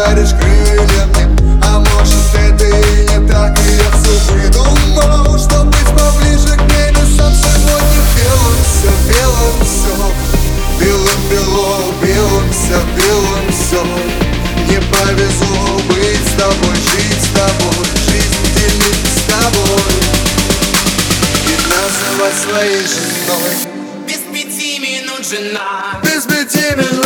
даришь крылья мне А может это и не так И я все придумал, что быть поближе к ней Но сам сегодня белым все, белым все Белым бело, белым все, белым все Не повезло быть с тобой, жить с тобой жить делить с тобой. И называть своей женой. Без пяти минут жена. Без пяти минут